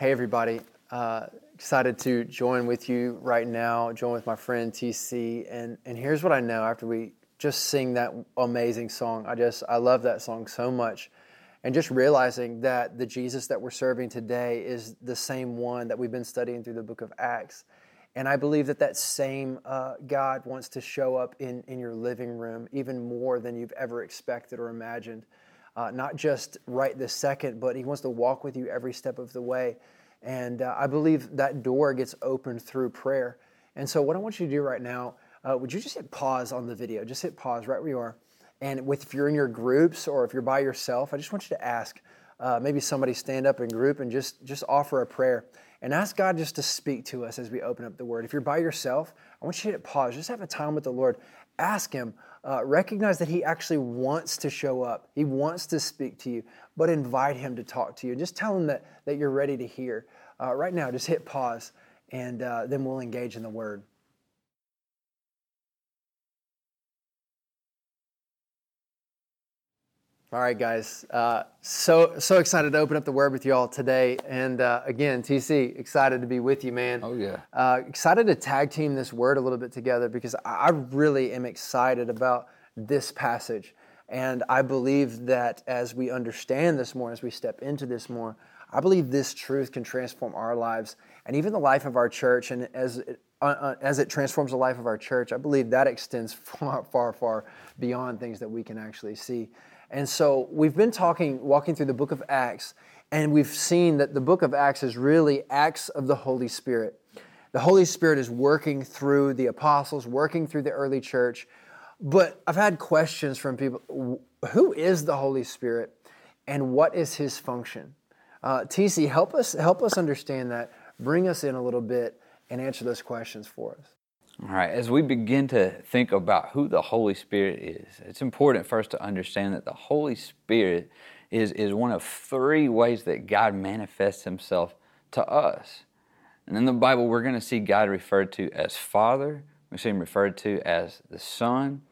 Hey, everybody. Uh, excited to join with you right now, join with my friend TC. And, and here's what I know after we just sing that amazing song. I just, I love that song so much. And just realizing that the Jesus that we're serving today is the same one that we've been studying through the book of Acts. And I believe that that same uh, God wants to show up in, in your living room even more than you've ever expected or imagined uh, not just right this second, but He wants to walk with you every step of the way. And uh, I believe that door gets opened through prayer. And so, what I want you to do right now, uh, would you just hit pause on the video? Just hit pause right where you are. And with, if you're in your groups or if you're by yourself, I just want you to ask uh, maybe somebody stand up in group and just, just offer a prayer and ask God just to speak to us as we open up the Word. If you're by yourself, I want you to hit pause. Just have a time with the Lord. Ask Him uh, recognize that He actually wants to show up. He wants to speak to you, but invite Him to talk to you. Just tell Him that, that you're ready to hear. Uh, right now, just hit pause, and uh, then we'll engage in the Word. All right, guys. Uh, so so excited to open up the word with you all today, and uh, again, TC, excited to be with you, man. Oh yeah. Uh, excited to tag team this word a little bit together because I really am excited about this passage, and I believe that as we understand this more, as we step into this more, I believe this truth can transform our lives and even the life of our church. And as it, uh, uh, as it transforms the life of our church, I believe that extends far, far, far beyond things that we can actually see. And so we've been talking, walking through the book of Acts, and we've seen that the book of Acts is really acts of the Holy Spirit. The Holy Spirit is working through the apostles, working through the early church. But I've had questions from people who is the Holy Spirit and what is his function? Uh, TC, help us, help us understand that. Bring us in a little bit and answer those questions for us. All right, as we begin to think about who the Holy Spirit is, it's important first to understand that the Holy Spirit is, is one of three ways that God manifests Himself to us. And in the Bible, we're going to see God referred to as Father, we see Him referred to as the Son,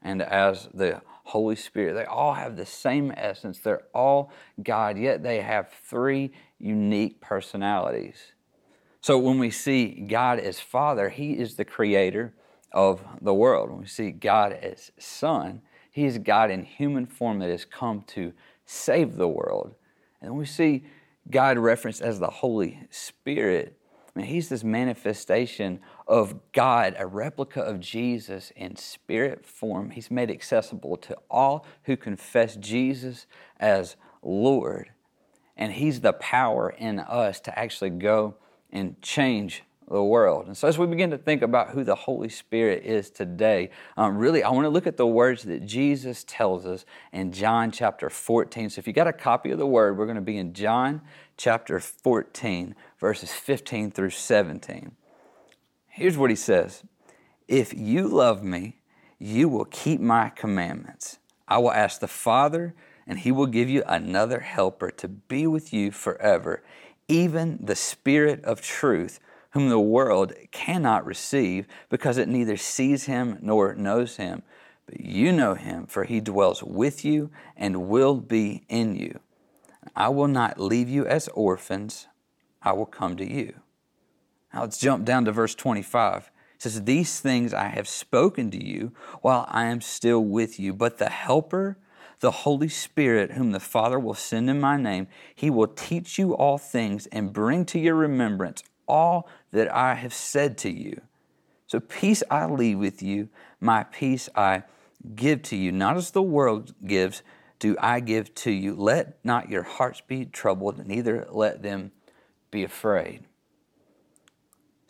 and as the Holy Spirit. They all have the same essence, they're all God, yet they have three unique personalities. So when we see God as Father, He is the creator of the world. When we see God as Son, He is God in human form that has come to save the world. And we see God referenced as the Holy Spirit. I mean, He's this manifestation of God, a replica of Jesus in spirit form. He's made accessible to all who confess Jesus as Lord. And He's the power in us to actually go and change the world. And so, as we begin to think about who the Holy Spirit is today, um, really, I want to look at the words that Jesus tells us in John chapter 14. So, if you got a copy of the word, we're going to be in John chapter 14, verses 15 through 17. Here's what he says If you love me, you will keep my commandments. I will ask the Father, and he will give you another helper to be with you forever even the Spirit of truth, whom the world cannot receive because it neither sees him nor knows him. But you know him, for he dwells with you and will be in you. I will not leave you as orphans, I will come to you. Now let's jump down to verse 25. It says, These things I have spoken to you while I am still with you, but the Helper, the Holy Spirit, whom the Father will send in my name, he will teach you all things and bring to your remembrance all that I have said to you. So peace I leave with you, my peace I give to you. Not as the world gives, do I give to you. Let not your hearts be troubled, neither let them be afraid.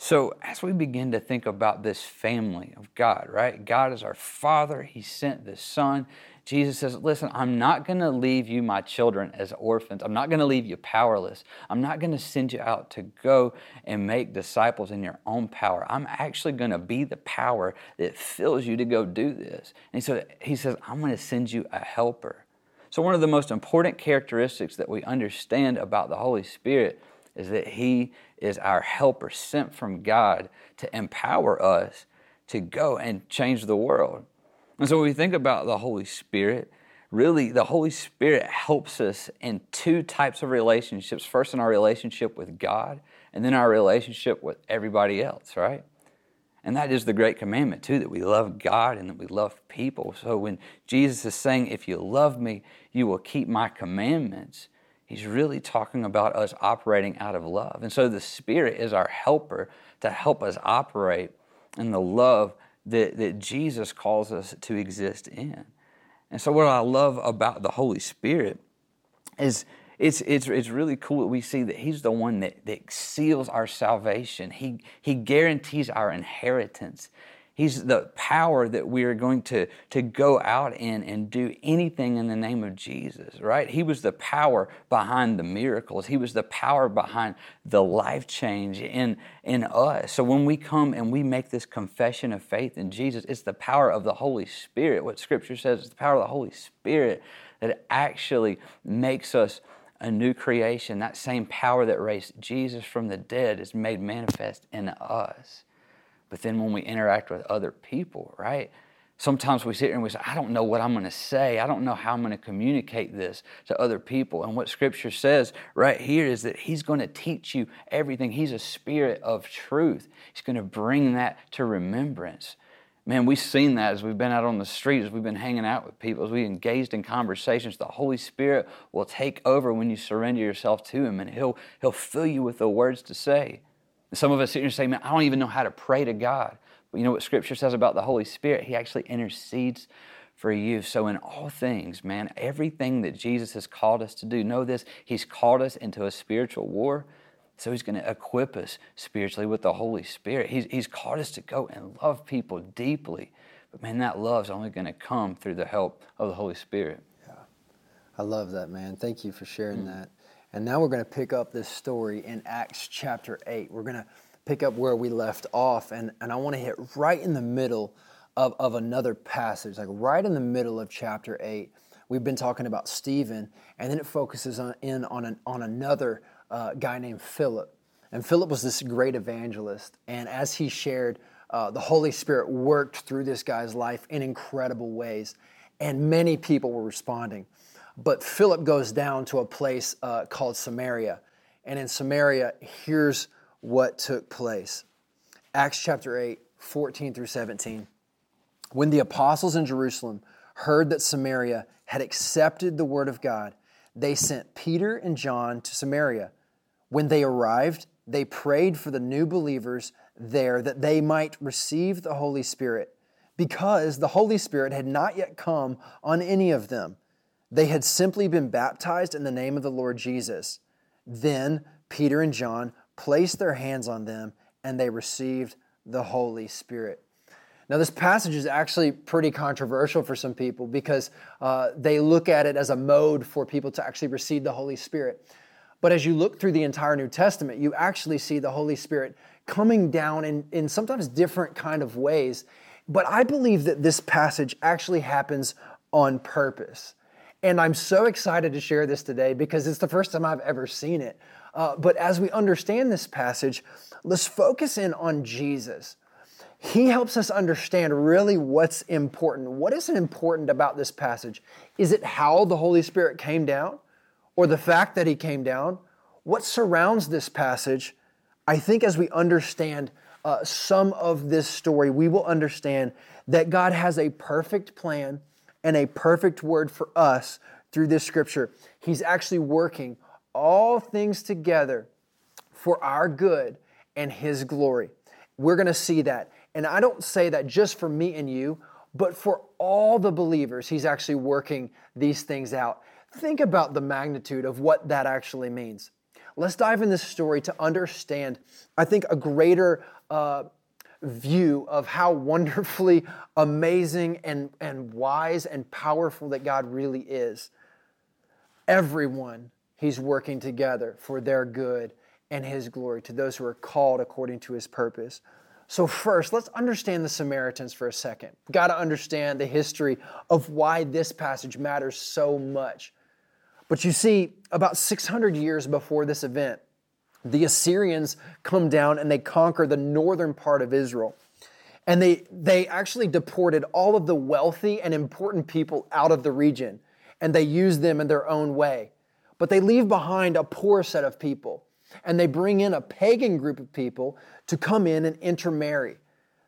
So, as we begin to think about this family of God, right? God is our Father. He sent the Son. Jesus says, Listen, I'm not going to leave you, my children, as orphans. I'm not going to leave you powerless. I'm not going to send you out to go and make disciples in your own power. I'm actually going to be the power that fills you to go do this. And so he says, I'm going to send you a helper. So, one of the most important characteristics that we understand about the Holy Spirit is that He is our helper sent from God to empower us to go and change the world. And so when we think about the Holy Spirit, really the Holy Spirit helps us in two types of relationships. First, in our relationship with God, and then our relationship with everybody else, right? And that is the great commandment, too, that we love God and that we love people. So when Jesus is saying, If you love me, you will keep my commandments, he's really talking about us operating out of love. And so the Spirit is our helper to help us operate in the love that, that Jesus calls us to exist in. And so, what I love about the Holy Spirit is it's, it's, it's really cool that we see that He's the one that, that seals our salvation. He, he guarantees our inheritance. He's the power that we are going to, to go out in and do anything in the name of Jesus, right? He was the power behind the miracles. He was the power behind the life change in, in us. So when we come and we make this confession of faith in Jesus, it's the power of the Holy Spirit. What Scripture says is the power of the Holy Spirit that actually makes us a new creation. That same power that raised Jesus from the dead is made manifest in us. But then when we interact with other people, right? Sometimes we sit here and we say, I don't know what I'm going to say. I don't know how I'm going to communicate this to other people. And what Scripture says right here is that He's going to teach you everything. He's a spirit of truth. He's going to bring that to remembrance. Man, we've seen that as we've been out on the streets, as we've been hanging out with people, as we engaged in conversations. The Holy Spirit will take over when you surrender yourself to Him, and He'll, he'll fill you with the words to say. Some of us sit here and say, Man, I don't even know how to pray to God. But you know what Scripture says about the Holy Spirit? He actually intercedes for you. So, in all things, man, everything that Jesus has called us to do, know this He's called us into a spiritual war. So, He's going to equip us spiritually with the Holy Spirit. He's, he's called us to go and love people deeply. But, man, that love's only going to come through the help of the Holy Spirit. Yeah. I love that, man. Thank you for sharing mm. that. And now we're going to pick up this story in Acts chapter 8. We're going to pick up where we left off, and, and I want to hit right in the middle of, of another passage, like right in the middle of chapter 8. We've been talking about Stephen, and then it focuses on, in on, an, on another uh, guy named Philip. And Philip was this great evangelist, and as he shared, uh, the Holy Spirit worked through this guy's life in incredible ways, and many people were responding. But Philip goes down to a place uh, called Samaria. And in Samaria, here's what took place Acts chapter 8, 14 through 17. When the apostles in Jerusalem heard that Samaria had accepted the word of God, they sent Peter and John to Samaria. When they arrived, they prayed for the new believers there that they might receive the Holy Spirit, because the Holy Spirit had not yet come on any of them. They had simply been baptized in the name of the Lord Jesus. Then Peter and John placed their hands on them and they received the Holy Spirit. Now, this passage is actually pretty controversial for some people because uh, they look at it as a mode for people to actually receive the Holy Spirit. But as you look through the entire New Testament, you actually see the Holy Spirit coming down in, in sometimes different kind of ways. But I believe that this passage actually happens on purpose. And I'm so excited to share this today because it's the first time I've ever seen it. Uh, but as we understand this passage, let's focus in on Jesus. He helps us understand really what's important. What is important about this passage? Is it how the Holy Spirit came down or the fact that He came down? What surrounds this passage? I think as we understand uh, some of this story, we will understand that God has a perfect plan and a perfect word for us through this scripture. He's actually working all things together for our good and His glory. We're going to see that. And I don't say that just for me and you, but for all the believers, He's actually working these things out. Think about the magnitude of what that actually means. Let's dive in this story to understand, I think, a greater uh, view of how wonderfully amazing and, and wise and powerful that God really is. Everyone, He's working together for their good and His glory to those who are called according to His purpose. So, first, let's understand the Samaritans for a second. Got to understand the history of why this passage matters so much. But you see, about 600 years before this event, the Assyrians come down and they conquer the northern part of Israel. And they, they actually deported all of the wealthy and important people out of the region. and they use them in their own way. But they leave behind a poor set of people and they bring in a pagan group of people to come in and intermarry.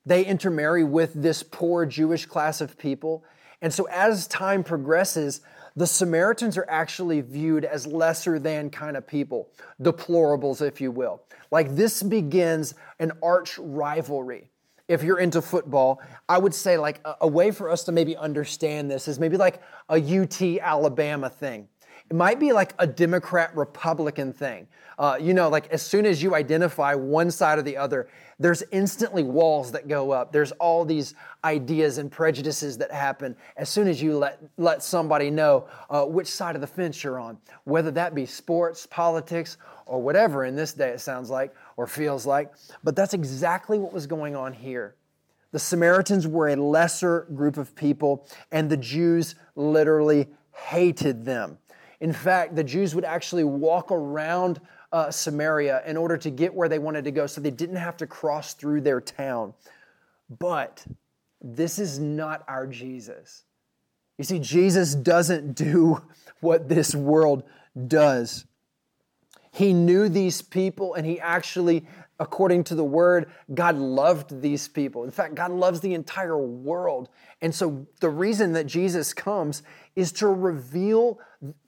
They intermarry with this poor Jewish class of people. And so as time progresses, the Samaritans are actually viewed as lesser than kind of people, deplorables, if you will. Like this begins an arch rivalry. If you're into football, I would say like a, a way for us to maybe understand this is maybe like a UT Alabama thing. It might be like a Democrat Republican thing. Uh, you know, like as soon as you identify one side or the other, there's instantly walls that go up. There's all these ideas and prejudices that happen as soon as you let, let somebody know uh, which side of the fence you're on, whether that be sports, politics, or whatever in this day it sounds like or feels like. But that's exactly what was going on here. The Samaritans were a lesser group of people, and the Jews literally hated them. In fact, the Jews would actually walk around uh, Samaria in order to get where they wanted to go so they didn't have to cross through their town. But this is not our Jesus. You see, Jesus doesn't do what this world does. He knew these people and he actually, according to the word, God loved these people. In fact, God loves the entire world. And so the reason that Jesus comes is to reveal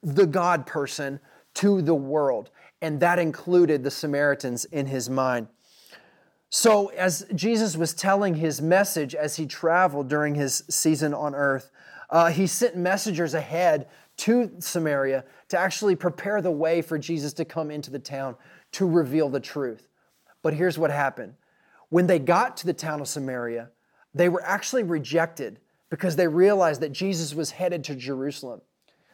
the God person to the world. And that included the Samaritans in his mind. So, as Jesus was telling his message as he traveled during his season on earth, uh, he sent messengers ahead to Samaria to actually prepare the way for Jesus to come into the town to reveal the truth. But here's what happened when they got to the town of Samaria, they were actually rejected because they realized that Jesus was headed to Jerusalem.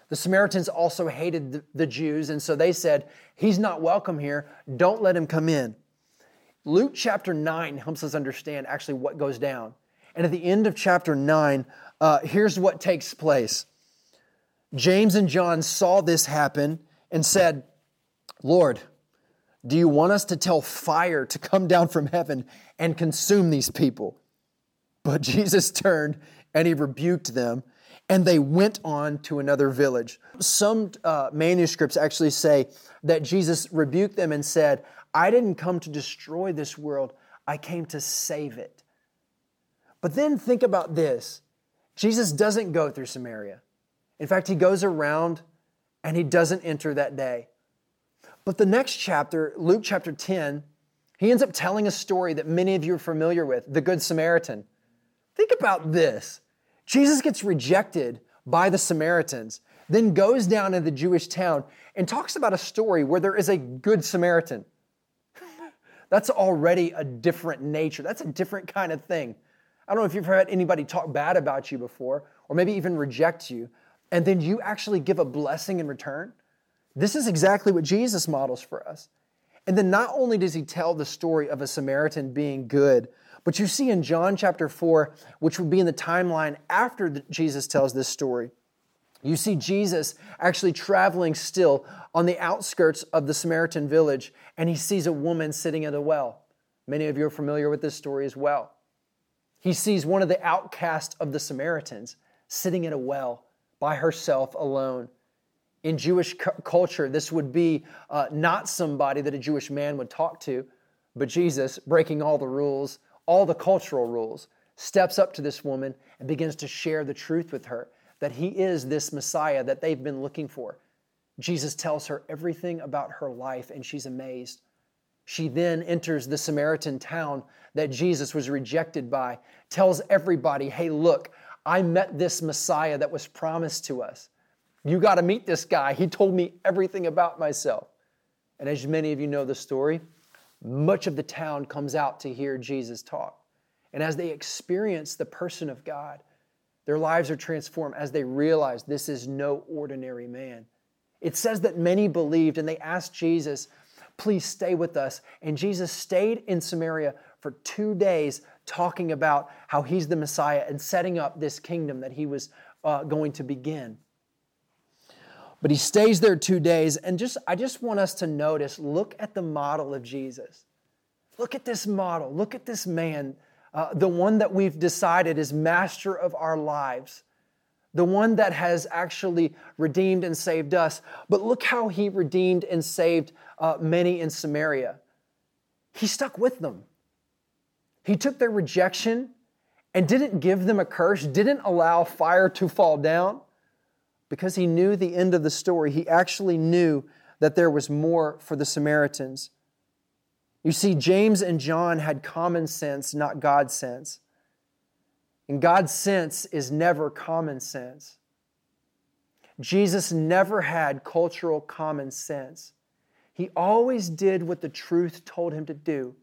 The Samaritans also hated the Jews, and so they said, He's not welcome here. Don't let him come in. Luke chapter 9 helps us understand actually what goes down. And at the end of chapter 9, uh, here's what takes place James and John saw this happen and said, Lord, do you want us to tell fire to come down from heaven and consume these people? But Jesus turned and he rebuked them, and they went on to another village. Some uh, manuscripts actually say that Jesus rebuked them and said, I didn't come to destroy this world, I came to save it. But then think about this Jesus doesn't go through Samaria. In fact, he goes around and he doesn't enter that day. But the next chapter, Luke chapter 10, he ends up telling a story that many of you are familiar with the Good Samaritan. Think about this Jesus gets rejected by the Samaritans, then goes down in the Jewish town and talks about a story where there is a good Samaritan. That's already a different nature. That's a different kind of thing. I don't know if you've heard anybody talk bad about you before, or maybe even reject you, and then you actually give a blessing in return. This is exactly what Jesus models for us. And then not only does he tell the story of a Samaritan being good, but you see in John chapter 4, which would be in the timeline after Jesus tells this story, you see Jesus actually traveling still on the outskirts of the Samaritan village, and he sees a woman sitting at a well. Many of you are familiar with this story as well. He sees one of the outcasts of the Samaritans sitting at a well by herself alone. In Jewish cu- culture, this would be uh, not somebody that a Jewish man would talk to, but Jesus, breaking all the rules, all the cultural rules, steps up to this woman and begins to share the truth with her that he is this Messiah that they've been looking for. Jesus tells her everything about her life, and she's amazed. She then enters the Samaritan town that Jesus was rejected by, tells everybody, hey, look, I met this Messiah that was promised to us. You got to meet this guy. He told me everything about myself. And as many of you know the story, much of the town comes out to hear Jesus talk. And as they experience the person of God, their lives are transformed as they realize this is no ordinary man. It says that many believed and they asked Jesus, Please stay with us. And Jesus stayed in Samaria for two days talking about how he's the Messiah and setting up this kingdom that he was uh, going to begin. But he stays there two days, and just I just want us to notice look at the model of Jesus. Look at this model. Look at this man, uh, the one that we've decided is master of our lives, the one that has actually redeemed and saved us. But look how he redeemed and saved uh, many in Samaria. He stuck with them. He took their rejection and didn't give them a curse, didn't allow fire to fall down because he knew the end of the story. He actually knew that there was more for the Samaritans. You see, James and John had common sense, not God's sense. And God's sense is never common sense. Jesus never had cultural common sense. He always did what the truth told him to do,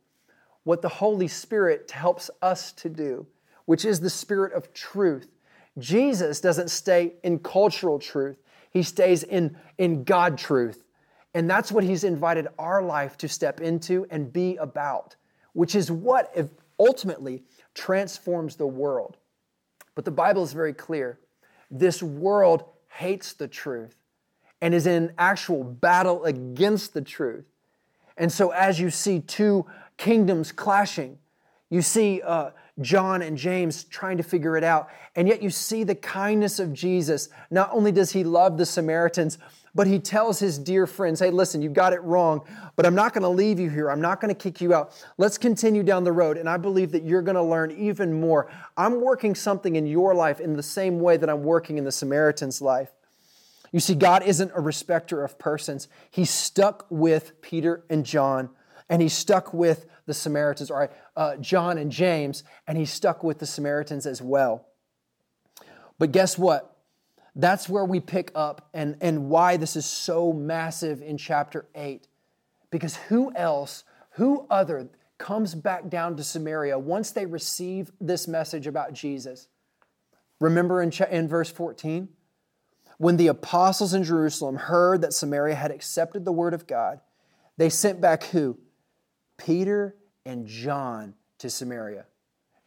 what the Holy Spirit helps us to do, which is the spirit of truth. Jesus doesn't stay in cultural truth, he stays in, in God truth. And that's what he's invited our life to step into and be about, which is what ultimately transforms the world. But the Bible is very clear. This world hates the truth and is in actual battle against the truth. And so, as you see two kingdoms clashing, you see uh, John and James trying to figure it out, and yet you see the kindness of Jesus. Not only does he love the Samaritans, but he tells his dear friends, hey, listen, you got it wrong, but I'm not going to leave you here. I'm not going to kick you out. Let's continue down the road. And I believe that you're going to learn even more. I'm working something in your life in the same way that I'm working in the Samaritan's life. You see, God isn't a respecter of persons. He stuck with Peter and John, and he stuck with the Samaritans, or uh, John and James, and he stuck with the Samaritans as well. But guess what? That's where we pick up and, and why this is so massive in chapter 8. Because who else, who other comes back down to Samaria once they receive this message about Jesus? Remember in, in verse 14? When the apostles in Jerusalem heard that Samaria had accepted the word of God, they sent back who? Peter and John to Samaria.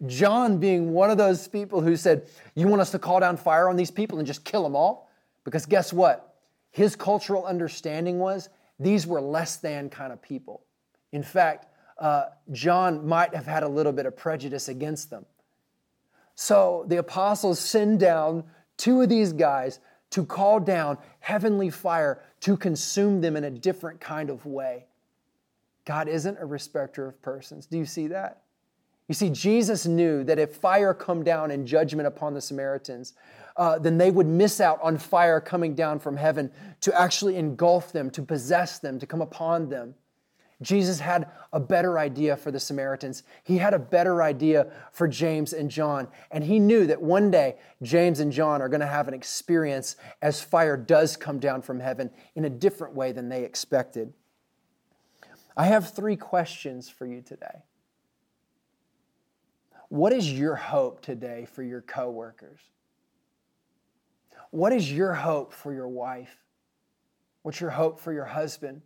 John being one of those people who said, You want us to call down fire on these people and just kill them all? Because guess what? His cultural understanding was these were less than kind of people. In fact, uh, John might have had a little bit of prejudice against them. So the apostles send down two of these guys to call down heavenly fire to consume them in a different kind of way. God isn't a respecter of persons. Do you see that? You see, Jesus knew that if fire come down in judgment upon the Samaritans, uh, then they would miss out on fire coming down from heaven to actually engulf them, to possess them, to come upon them. Jesus had a better idea for the Samaritans. He had a better idea for James and John. And he knew that one day James and John are going to have an experience as fire does come down from heaven in a different way than they expected. I have three questions for you today. What is your hope today for your coworkers? What is your hope for your wife? What's your hope for your husband?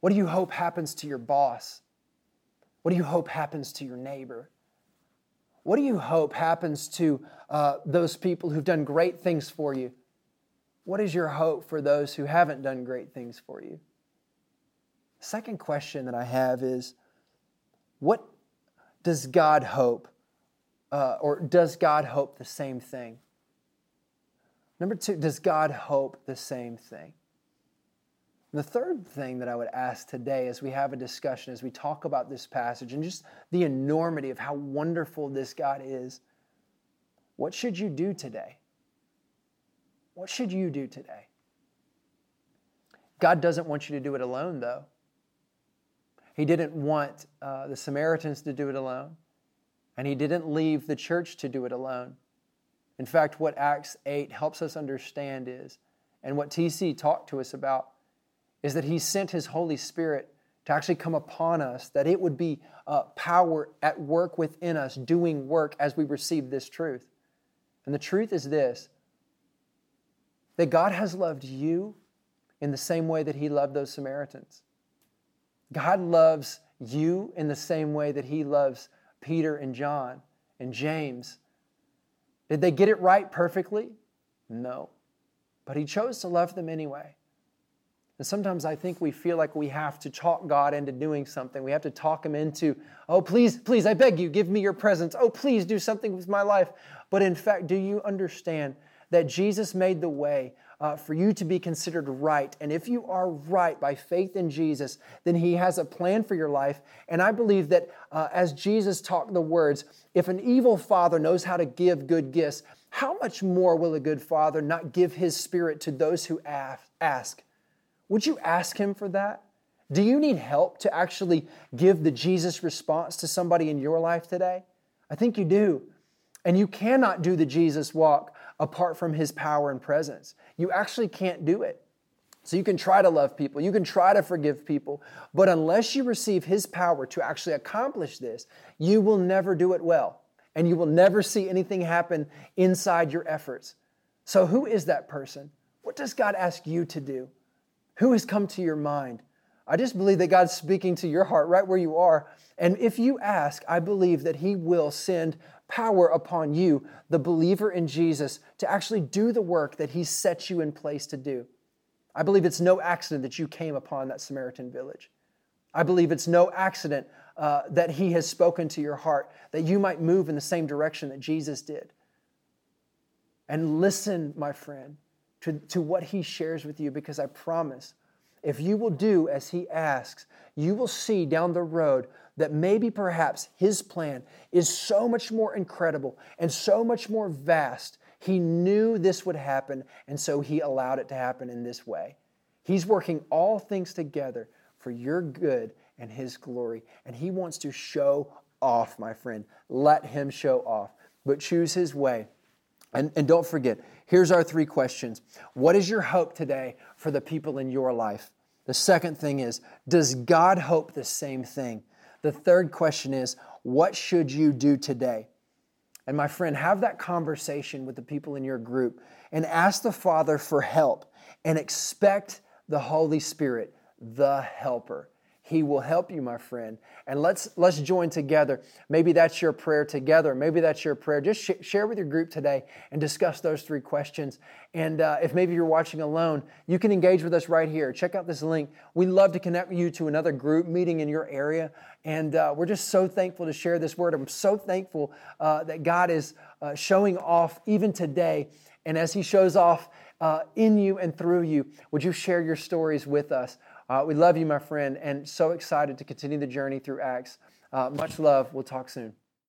What do you hope happens to your boss? What do you hope happens to your neighbor? What do you hope happens to uh, those people who've done great things for you? What is your hope for those who haven't done great things for you? Second question that I have is what does God hope? Uh, or does God hope the same thing? Number two, does God hope the same thing? The third thing that I would ask today as we have a discussion, as we talk about this passage and just the enormity of how wonderful this God is, what should you do today? What should you do today? God doesn't want you to do it alone, though. He didn't want uh, the Samaritans to do it alone, and he didn't leave the church to do it alone. In fact, what Acts 8 helps us understand is, and what TC talked to us about, is that he sent his Holy Spirit to actually come upon us, that it would be uh, power at work within us, doing work as we receive this truth. And the truth is this that God has loved you in the same way that he loved those Samaritans. God loves you in the same way that He loves Peter and John and James. Did they get it right perfectly? No. But He chose to love them anyway. And sometimes I think we feel like we have to talk God into doing something. We have to talk Him into, oh, please, please, I beg you, give me your presence. Oh, please do something with my life. But in fact, do you understand that Jesus made the way uh, for you to be considered right. And if you are right by faith in Jesus, then He has a plan for your life. And I believe that uh, as Jesus talked the words, if an evil father knows how to give good gifts, how much more will a good father not give His Spirit to those who ask? Would you ask Him for that? Do you need help to actually give the Jesus response to somebody in your life today? I think you do. And you cannot do the Jesus walk apart from his power and presence. You actually can't do it. So you can try to love people, you can try to forgive people, but unless you receive his power to actually accomplish this, you will never do it well. And you will never see anything happen inside your efforts. So, who is that person? What does God ask you to do? Who has come to your mind? I just believe that God's speaking to your heart right where you are. And if you ask, I believe that He will send power upon you, the believer in Jesus, to actually do the work that He set you in place to do. I believe it's no accident that you came upon that Samaritan village. I believe it's no accident uh, that He has spoken to your heart, that you might move in the same direction that Jesus did. And listen, my friend, to, to what He shares with you, because I promise if you will do as He asks, you will see down the road that maybe perhaps his plan is so much more incredible and so much more vast. He knew this would happen, and so he allowed it to happen in this way. He's working all things together for your good and his glory, and he wants to show off, my friend. Let him show off, but choose his way. And, and don't forget, here's our three questions. What is your hope today for the people in your life? The second thing is, does God hope the same thing? The third question is, what should you do today? And my friend, have that conversation with the people in your group and ask the Father for help and expect the Holy Spirit, the helper, he will help you, my friend. And let's let's join together. Maybe that's your prayer together. Maybe that's your prayer. Just sh- share with your group today and discuss those three questions. And uh, if maybe you're watching alone, you can engage with us right here. Check out this link. We love to connect you to another group meeting in your area. And uh, we're just so thankful to share this word. I'm so thankful uh, that God is uh, showing off even today. And as He shows off uh, in you and through you, would you share your stories with us? Uh, we love you, my friend, and so excited to continue the journey through Acts. Uh, much love. We'll talk soon.